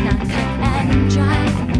not cut and dry.